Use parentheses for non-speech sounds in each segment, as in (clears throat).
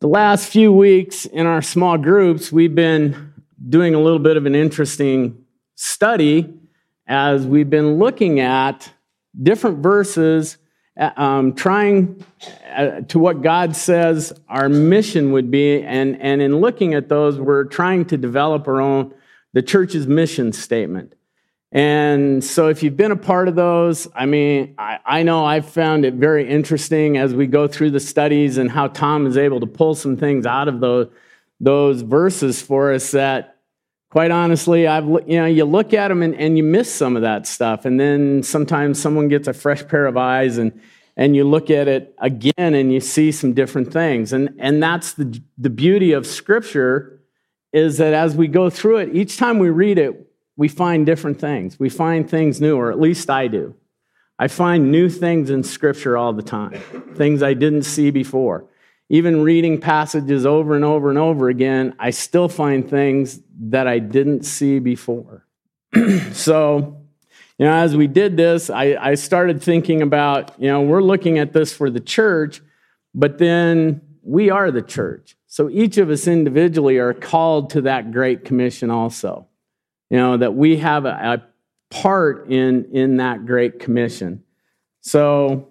the last few weeks in our small groups, we've been doing a little bit of an interesting study as we've been looking at different verses, uh, um, trying uh, to what God says our mission would be. And, and in looking at those, we're trying to develop our own, the church's mission statement. And so, if you've been a part of those, I mean, I, I, know I've found it very interesting as we go through the studies and how Tom is able to pull some things out of those, those verses for us that, quite honestly, I've, you know, you look at them and, and you miss some of that stuff. And then sometimes someone gets a fresh pair of eyes and, and you look at it again and you see some different things. And, and that's the, the beauty of Scripture is that as we go through it, each time we read it, we find different things. We find things new, or at least I do. I find new things in Scripture all the time, things I didn't see before. Even reading passages over and over and over again, I still find things that I didn't see before. (clears throat) so, you know, as we did this, I, I started thinking about, you know, we're looking at this for the church, but then we are the church. So each of us individually are called to that great commission also you know, that we have a, a part in, in that Great Commission. So,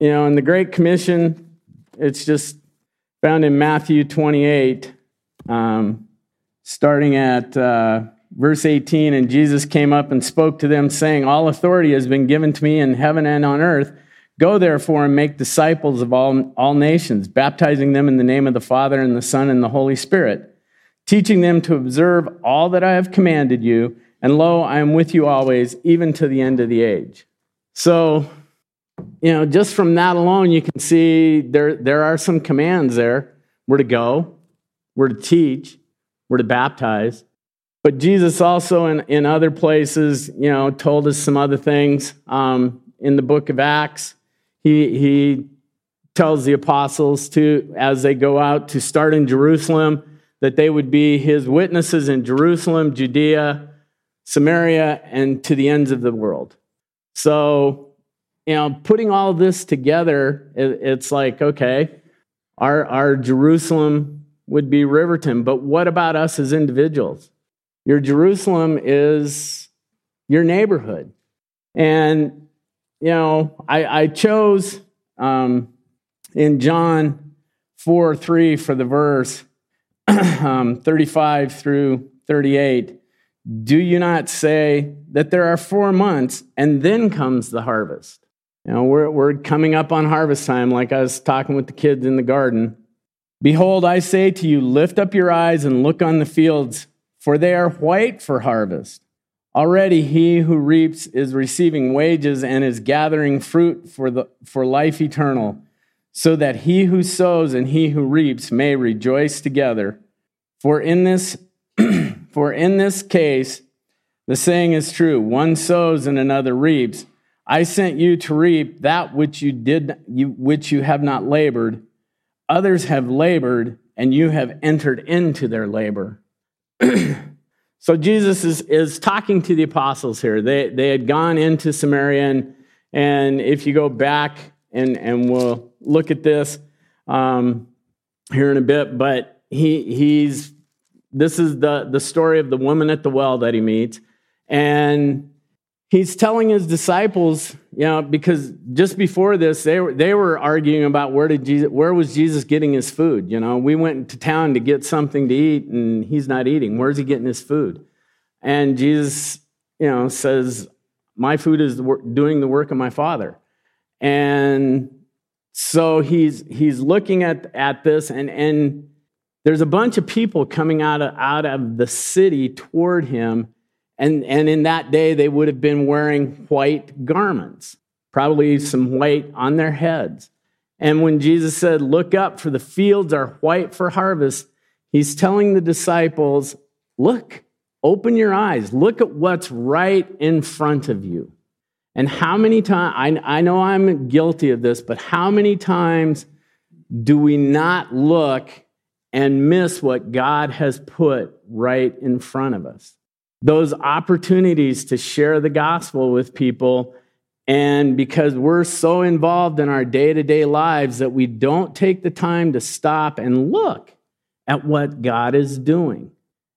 you know, in the Great Commission, it's just found in Matthew 28, um, starting at uh, verse 18. And Jesus came up and spoke to them, saying, All authority has been given to me in heaven and on earth. Go therefore and make disciples of all, all nations, baptizing them in the name of the Father and the Son and the Holy Spirit teaching them to observe all that I have commanded you. And lo, I am with you always, even to the end of the age. So, you know, just from that alone, you can see there, there are some commands there. We're to go, we're to teach, we're to baptize. But Jesus also, in, in other places, you know, told us some other things. Um, in the book of Acts, he, he tells the apostles to, as they go out, to start in Jerusalem that they would be his witnesses in Jerusalem, Judea, Samaria, and to the ends of the world. So, you know, putting all this together, it's like, okay, our, our Jerusalem would be Riverton, but what about us as individuals? Your Jerusalem is your neighborhood. And, you know, I, I chose um, in John 4 3 for the verse (clears throat) um, 35 through 38, do you not say that there are four months and then comes the harvest? You know, we're, we're coming up on harvest time, like I was talking with the kids in the garden. Behold, I say to you, lift up your eyes and look on the fields, for they are white for harvest. Already he who reaps is receiving wages and is gathering fruit for, the, for life eternal so that he who sows and he who reaps may rejoice together. For in this, (clears throat) for in this case, the saying is true one sows and another reaps. I sent you to reap that which you did you, which you have not labored. Others have labored, and you have entered into their labor. (clears throat) so Jesus is, is talking to the apostles here. They, they had gone into Samaria, and, and if you go back and, and we'll look at this um, here in a bit. But he, he's this is the, the story of the woman at the well that he meets. And he's telling his disciples, you know, because just before this, they were, they were arguing about where did Jesus, where was Jesus getting his food? You know, we went to town to get something to eat and he's not eating. Where's he getting his food? And Jesus, you know, says, my food is doing the work of my father. And so he's he's looking at, at this and, and there's a bunch of people coming out of, out of the city toward him. And, and in that day they would have been wearing white garments probably some white on their heads. And when jesus said look up for the fields are white for harvest he's telling the disciples look open your eyes. Look at what's right in front of you and how many times, I, I know I'm guilty of this, but how many times do we not look and miss what God has put right in front of us? Those opportunities to share the gospel with people, And because we're so involved in our day to day lives that we don't take the time to stop and look at what God is doing.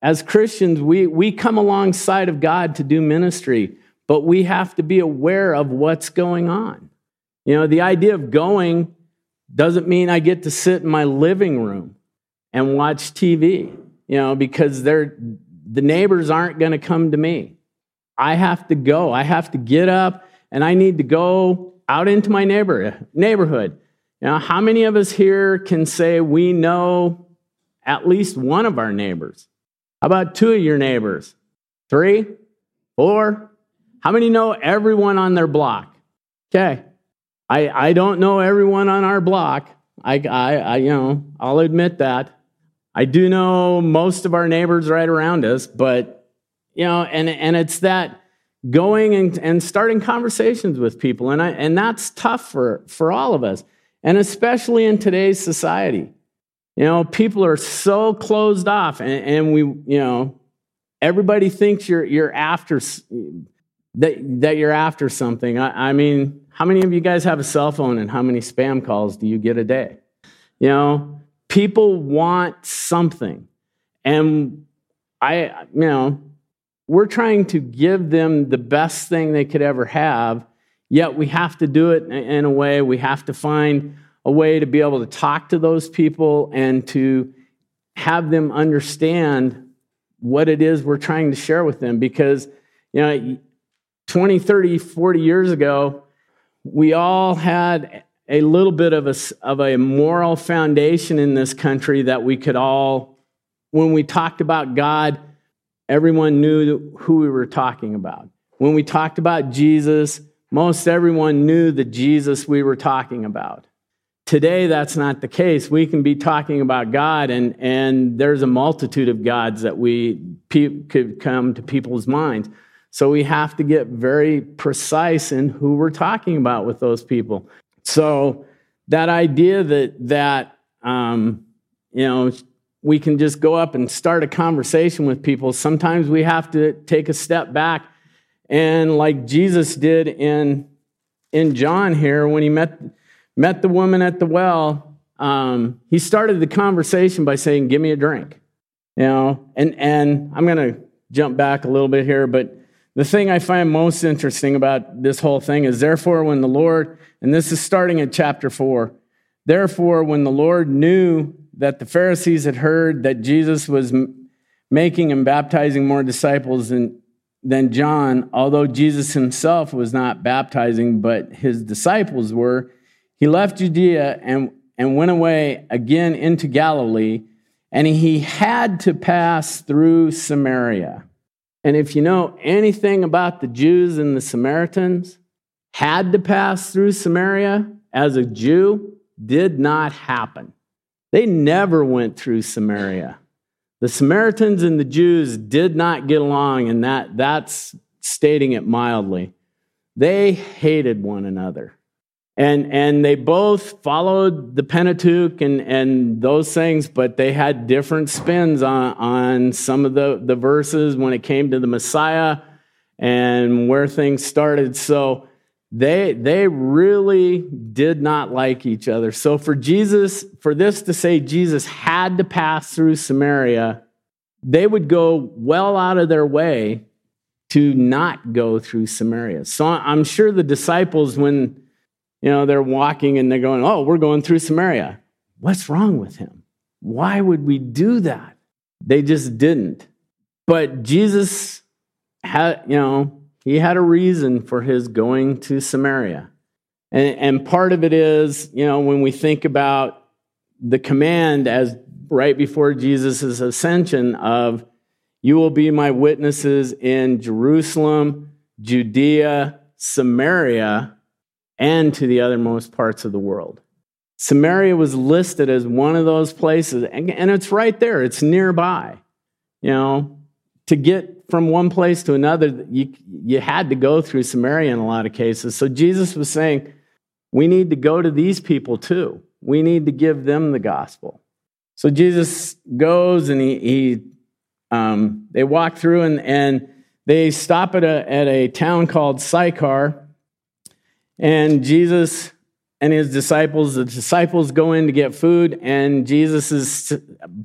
As Christians, we, we come alongside of God to do ministry, but we have to be aware of what's going on. You know, the idea of going doesn't mean I get to sit in my living room and watch TV, you know, because they're, the neighbors aren't going to come to me. I have to go. I have to get up and I need to go out into my neighbor, neighborhood. You know, how many of us here can say we know at least one of our neighbors? How about two of your neighbors? Three? Four? How many know everyone on their block? Okay. I, I don't know everyone on our block. I, I, I, you know, I'll admit that. I do know most of our neighbors right around us, but, you know, and, and it's that going and, and starting conversations with people. And, I, and that's tough for, for all of us, and especially in today's society. You know, people are so closed off, and, and we, you know, everybody thinks you're, you're after that, that you're after something. I, I mean, how many of you guys have a cell phone and how many spam calls do you get a day? You know, people want something. And I, you know, we're trying to give them the best thing they could ever have, yet we have to do it in a way, we have to find a way to be able to talk to those people and to have them understand what it is we're trying to share with them because you know 20 30 40 years ago we all had a little bit of a, of a moral foundation in this country that we could all when we talked about god everyone knew who we were talking about. When we talked about Jesus, most everyone knew the Jesus we were talking about. Today, that's not the case. We can be talking about God, and, and there's a multitude of gods that we pe- could come to people's minds. So we have to get very precise in who we're talking about with those people. So that idea that that um, you know we can just go up and start a conversation with people. Sometimes we have to take a step back. And like Jesus did in, in John here, when he met, met the woman at the well, um, he started the conversation by saying, Give me a drink. You know, and, and I'm going to jump back a little bit here, but the thing I find most interesting about this whole thing is, therefore, when the Lord, and this is starting at chapter four, therefore, when the Lord knew that the Pharisees had heard that Jesus was making and baptizing more disciples than, than John, although Jesus himself was not baptizing, but his disciples were, he left Judea and, and went away again into Galilee, and he had to pass through Samaria. And if you know anything about the Jews and the Samaritans, had to pass through Samaria as a Jew did not happen. They never went through Samaria. The Samaritans and the Jews did not get along, and that, that's stating it mildly. They hated one another. And, and they both followed the Pentateuch and, and those things, but they had different spins on, on some of the, the verses when it came to the Messiah and where things started. So they they really did not like each other so for jesus for this to say jesus had to pass through samaria they would go well out of their way to not go through samaria so i'm sure the disciples when you know they're walking and they're going oh we're going through samaria. What's wrong with him? Why would we do that? They just didn't. But jesus had you know he had a reason for his going to Samaria. And, and part of it is, you know, when we think about the command as right before Jesus' ascension of, you will be my witnesses in Jerusalem, Judea, Samaria, and to the othermost parts of the world. Samaria was listed as one of those places, and, and it's right there, it's nearby. You know, to get from one place to another, you, you had to go through Samaria in a lot of cases. So Jesus was saying, we need to go to these people too. We need to give them the gospel. So Jesus goes and he, he um, they walk through and, and they stop at a, at a town called Sychar. And Jesus and his disciples, the disciples go in to get food, and Jesus is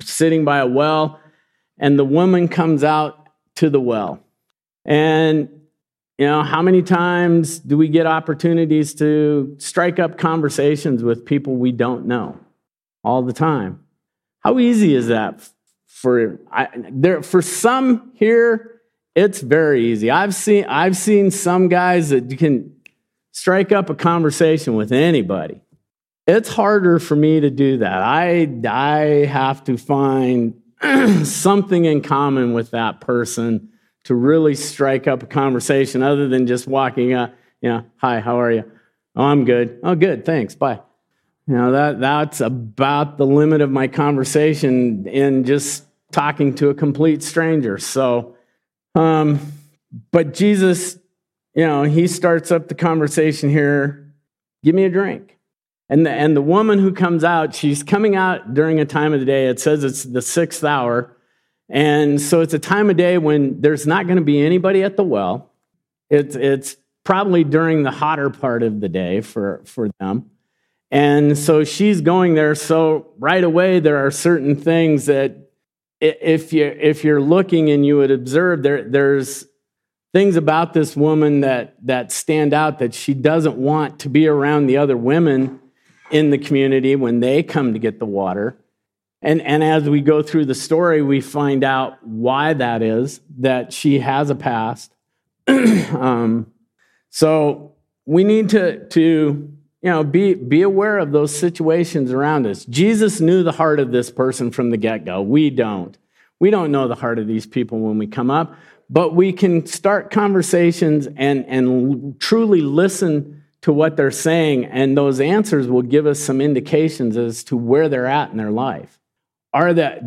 sitting by a well, and the woman comes out to the well. And, you know, how many times do we get opportunities to strike up conversations with people we don't know? All the time. How easy is that for I, there for some here it's very easy i've seen i've seen some guys that can strike up a conversation with anybody. It's harder for me to do that. I i have to find (clears throat) something in common with that person to really strike up a conversation other than just walking up you know hi how are you? Oh i'm good. Oh good thanks bye. You know that that's about the limit of my conversation in just talking to a complete stranger. So, um, but Jesus, you know, he starts up the conversation here. Give me a drink. And the, and the woman who comes out, she's coming out during a time of the day. It says it's the sixth hour. And so it's a time of day when there's not going to be anybody at the well. It's, it's probably during the hotter part of the day for, for them. And so she's going there. So right away, there are certain things that if you if you're looking and you would observe there there's things about this woman that that stand out that she doesn't want to be around the other women in the community when they come to get the water. And and as we go through the story we find out why that is that she has a past. (clears throat) Um, so we need to to you know be be aware of those situations around us. Jesus knew the heart of this person from the get-go. We don't. We don't know the heart of these people when we come up but we can start conversations and and truly listen to what they're saying and those answers will give us some indications as to where they're at in their life. Are that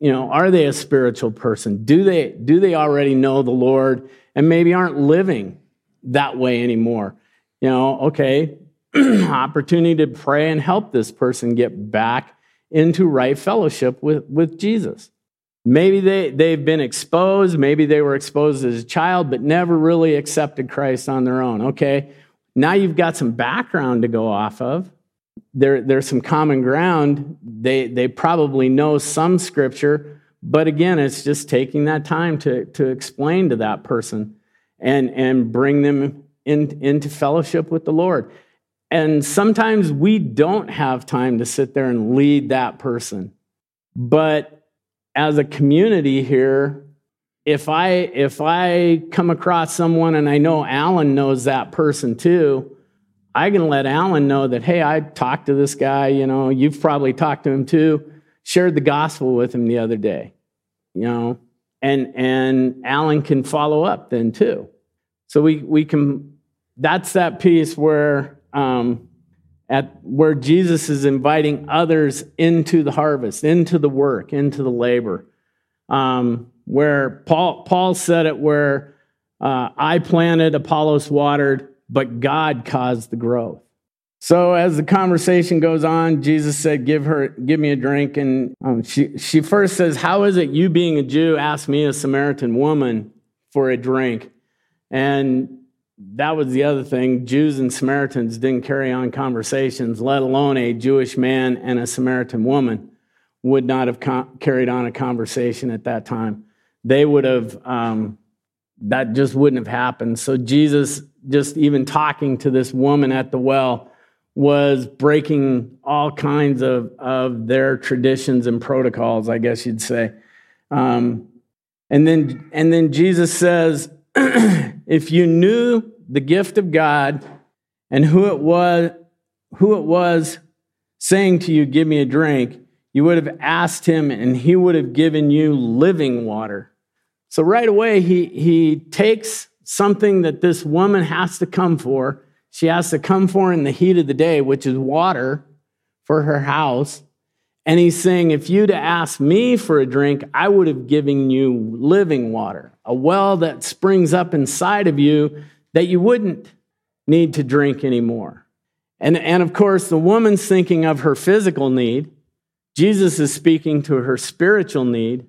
you know are they a spiritual person? Do they do they already know the lord and maybe aren't living that way anymore? You know okay (clears throat) opportunity to pray and help this person get back into right fellowship with, with Jesus. Maybe they, they've been exposed, maybe they were exposed as a child, but never really accepted Christ on their own. Okay, now you've got some background to go off of. There, there's some common ground. They, they probably know some scripture, but again, it's just taking that time to, to explain to that person and, and bring them in, into fellowship with the Lord. And sometimes we don't have time to sit there and lead that person. But as a community here, if I if I come across someone and I know Alan knows that person too, I can let Alan know that hey, I talked to this guy, you know, you've probably talked to him too, shared the gospel with him the other day. You know, and and Alan can follow up then too. So we we can that's that piece where um, at where Jesus is inviting others into the harvest, into the work, into the labor. Um, where Paul, Paul said it, where uh, I planted, Apollos watered, but God caused the growth. So as the conversation goes on, Jesus said, "Give her, give me a drink." And um, she she first says, "How is it you, being a Jew, ask me, a Samaritan woman, for a drink?" And that was the other thing. Jews and Samaritans didn't carry on conversations, let alone a Jewish man and a Samaritan woman would not have carried on a conversation at that time. They would have, um, that just wouldn't have happened. So Jesus, just even talking to this woman at the well, was breaking all kinds of, of their traditions and protocols, I guess you'd say. Um, and then, and then Jesus says, (clears throat) if you knew the gift of God and who it was, who it was saying to you, Give me a drink, you would have asked him and he would have given you living water. So right away, he, he takes something that this woman has to come for. She has to come for in the heat of the day, which is water for her house. And he's saying, if you'd asked me for a drink, I would have given you living water, a well that springs up inside of you that you wouldn't need to drink anymore. And, and of course, the woman's thinking of her physical need. Jesus is speaking to her spiritual need.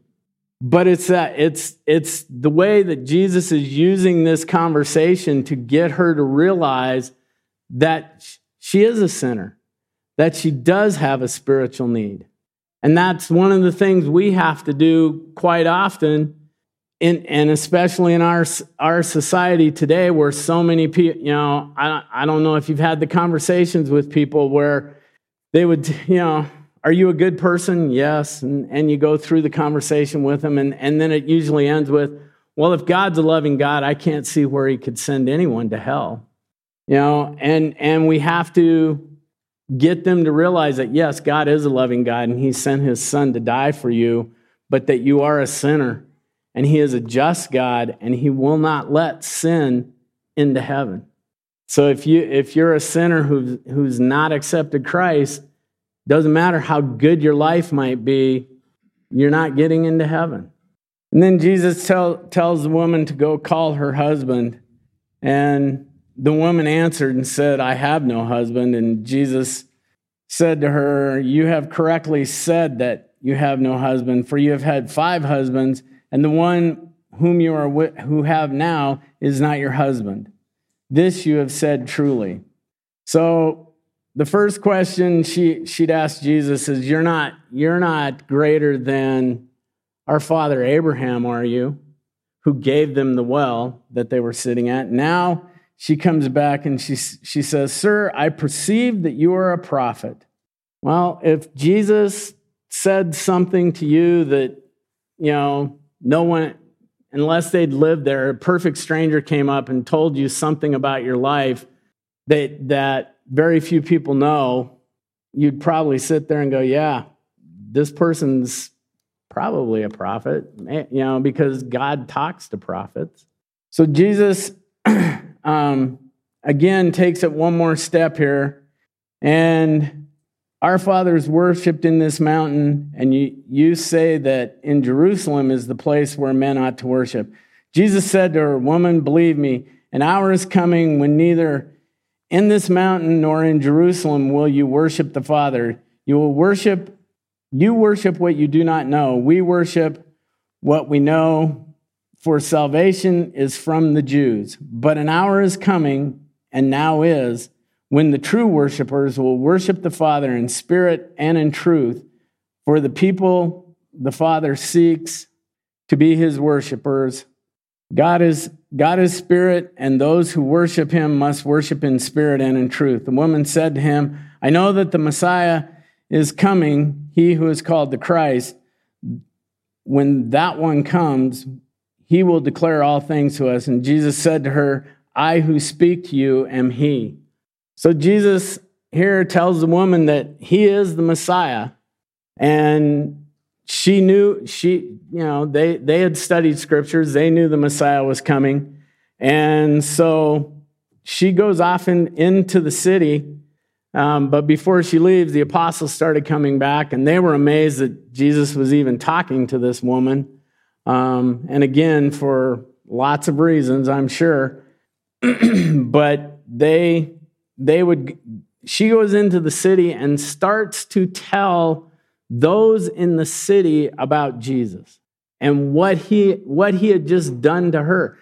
But it's that it's it's the way that Jesus is using this conversation to get her to realize that she is a sinner, that she does have a spiritual need. And that's one of the things we have to do quite often, in, and especially in our, our society today, where so many people, you know, I, I don't know if you've had the conversations with people where they would, you know, are you a good person? Yes. And, and you go through the conversation with them, and, and then it usually ends with, well, if God's a loving God, I can't see where he could send anyone to hell. You know, and, and we have to get them to realize that, yes, God is a loving God and he sent his son to die for you, but that you are a sinner and he is a just God and he will not let sin into heaven. So if you if you're a sinner who's who's not accepted Christ, doesn't matter how good your life might be, you're not getting into heaven. And then Jesus tell, tells the woman to go call her husband. And the woman answered and said, I have no husband. And Jesus said to her, You have correctly said that you have no husband, for you have had five husbands, and the one whom you are with, who have now is not your husband. This you have said truly. So the first question she, she'd ask Jesus is, You're not, you're not greater than our father Abraham, are you? Who gave them the well that they were sitting at. Now she comes back and she, she says, Sir, I perceive that you are a prophet. Well, if Jesus said something to you that, you know, no one, unless they'd lived there, a perfect stranger came up and told you something about your life that, that very few people know, you'd probably sit there and go, yeah, this person's probably a prophet, you know, because God talks to prophets. So Jesus, (clears throat) um, again, takes it one more step here. And our fathers worshiped in this mountain, and you, you say that in Jerusalem is the place where men ought to worship. Jesus said to her, Woman, believe me, an hour is coming when neither in this mountain nor in Jerusalem will you worship the Father. You will worship, you worship what you do not know. We worship what we know, for salvation is from the Jews. But an hour is coming, and now is, when the true worshipers will worship the Father in spirit and in truth. For the people the Father seeks to be his worshipers God is, God is spirit, and those who worship him must worship in spirit and in truth. The woman said to him, I know that the Messiah is coming, he who is called the Christ. When that one comes, he will declare all things to us. And Jesus said to her, I who speak to you am he. So Jesus here tells the woman that he is the Messiah. And she knew she you know they they had studied scriptures. They knew the messiah was coming. And so she goes off in, into the city. Um, but before she leaves the apostles started coming back and they were amazed that jesus was even talking to this woman. Um, and again for lots of reasons i'm sure. (clears throat) But they they would she goes into the city and starts to tell those in the city about Jesus and what he, what he had just done to her.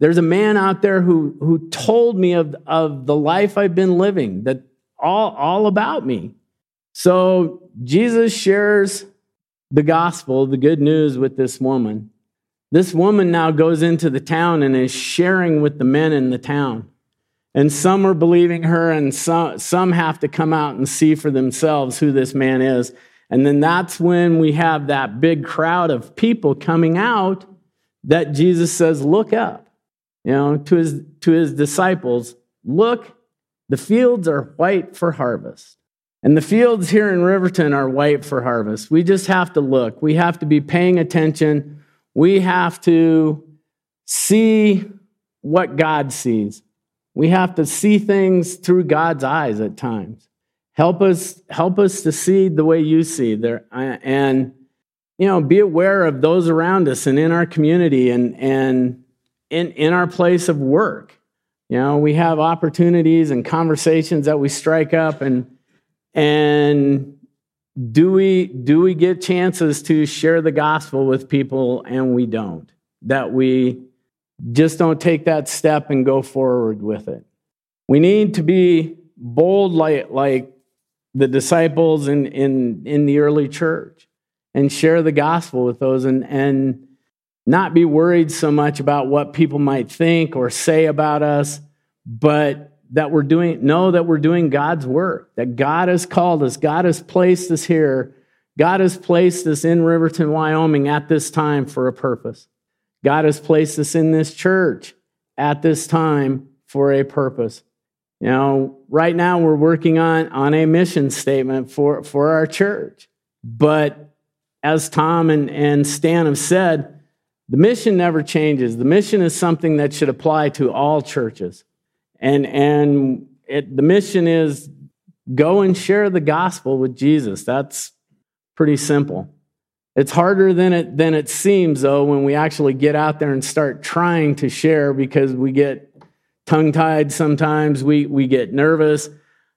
There's a man out there who, who told me of, of the life I've been living, that all, all about me. So Jesus shares the gospel, the good news with this woman. This woman now goes into the town and is sharing with the men in the town. And some are believing her, and some, some have to come out and see for themselves who this man is. And then that's when we have that big crowd of people coming out that Jesus says, Look up, you know, to his, to his disciples, Look, the fields are white for harvest. And the fields here in Riverton are white for harvest. We just have to look. We have to be paying attention. We have to see what God sees. We have to see things through God's eyes at times. Help us, help us to see the way you see there, and you know, be aware of those around us and in our community and and in in our place of work. You know, we have opportunities and conversations that we strike up, and and do we do we get chances to share the gospel with people, and we don't. That we just don't take that step and go forward with it. We need to be bold like, like the disciples in, in, in the early church and share the gospel with those and, and not be worried so much about what people might think or say about us, but that we're doing, know that we're doing God's work, that God has called us, God has placed us here, God has placed us in Riverton, Wyoming at this time for a purpose. God has placed us in this church at this time for a purpose. You know, right now we're working on, on a mission statement for, for our church. But as Tom and, and Stan have said, the mission never changes. The mission is something that should apply to all churches. And, and it, the mission is go and share the gospel with Jesus. That's pretty simple. It's harder than it, than it seems, though, when we actually get out there and start trying to share because we get tongue tied sometimes, we, we get nervous.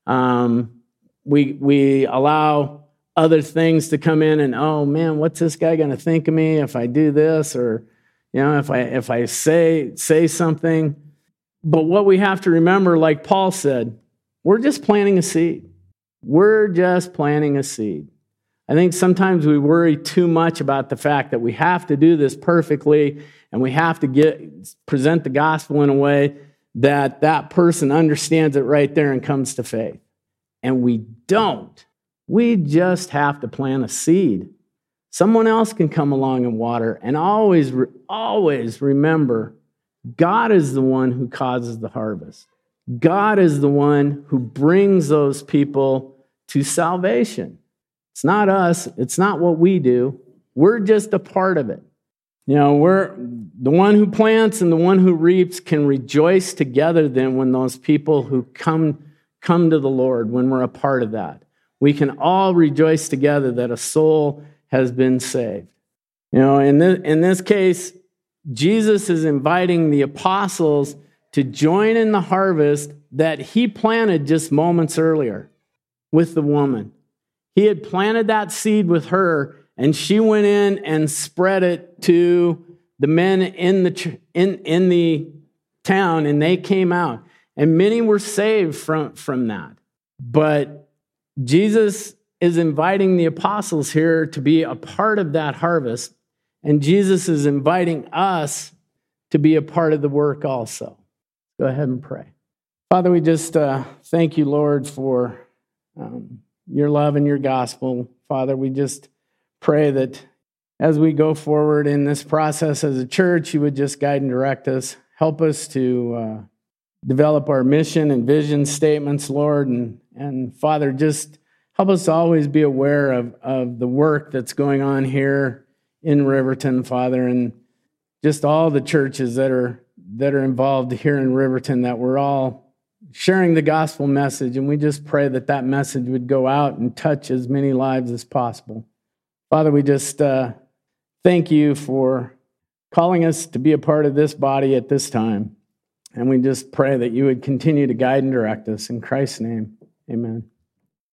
Um, we, we allow other things to come in and, oh man, what's this guy going to think of me if I do this or, you know, if I, if I say, say something. But what we have to remember, like Paul said, we're just planting a seed. We're just planting a seed. I think sometimes we worry too much about the fact that we have to do this perfectly and we have to get present the gospel in a way that that person understands it right there and comes to faith. And we don't. We just have to plant a seed. Someone else can come along and water and always always remember God is the one who causes the harvest. God is the one who brings those people to salvation. It's not us, it's not what we do. We're just a part of it. You know, we're the one who plants and the one who reaps can rejoice together then when those people who come come to the Lord when we're a part of that. We can all rejoice together that a soul has been saved. You know, in this, in this case, Jesus is inviting the apostles to join in the harvest that he planted just moments earlier with the woman. He had planted that seed with her, and she went in and spread it to the men in the, in, in the town, and they came out. And many were saved from, from that. But Jesus is inviting the apostles here to be a part of that harvest, and Jesus is inviting us to be a part of the work also. Go ahead and pray. Father, we just uh, thank you, Lord, for. Um, your love and your gospel. Father, we just pray that as we go forward in this process as a church, you would just guide and direct us. Help us to uh, develop our mission and vision statements, Lord. And, and Father, just help us always be aware of, of the work that's going on here in Riverton, Father, and just all the churches that are that are involved here in Riverton, that we're all sharing the gospel message, and we just pray that that message would go out and touch as many lives as possible. Father, we just uh, thank you for calling us to be a part of this body at this time. And we just pray that you would continue to guide and direct us. In Christ's name, amen.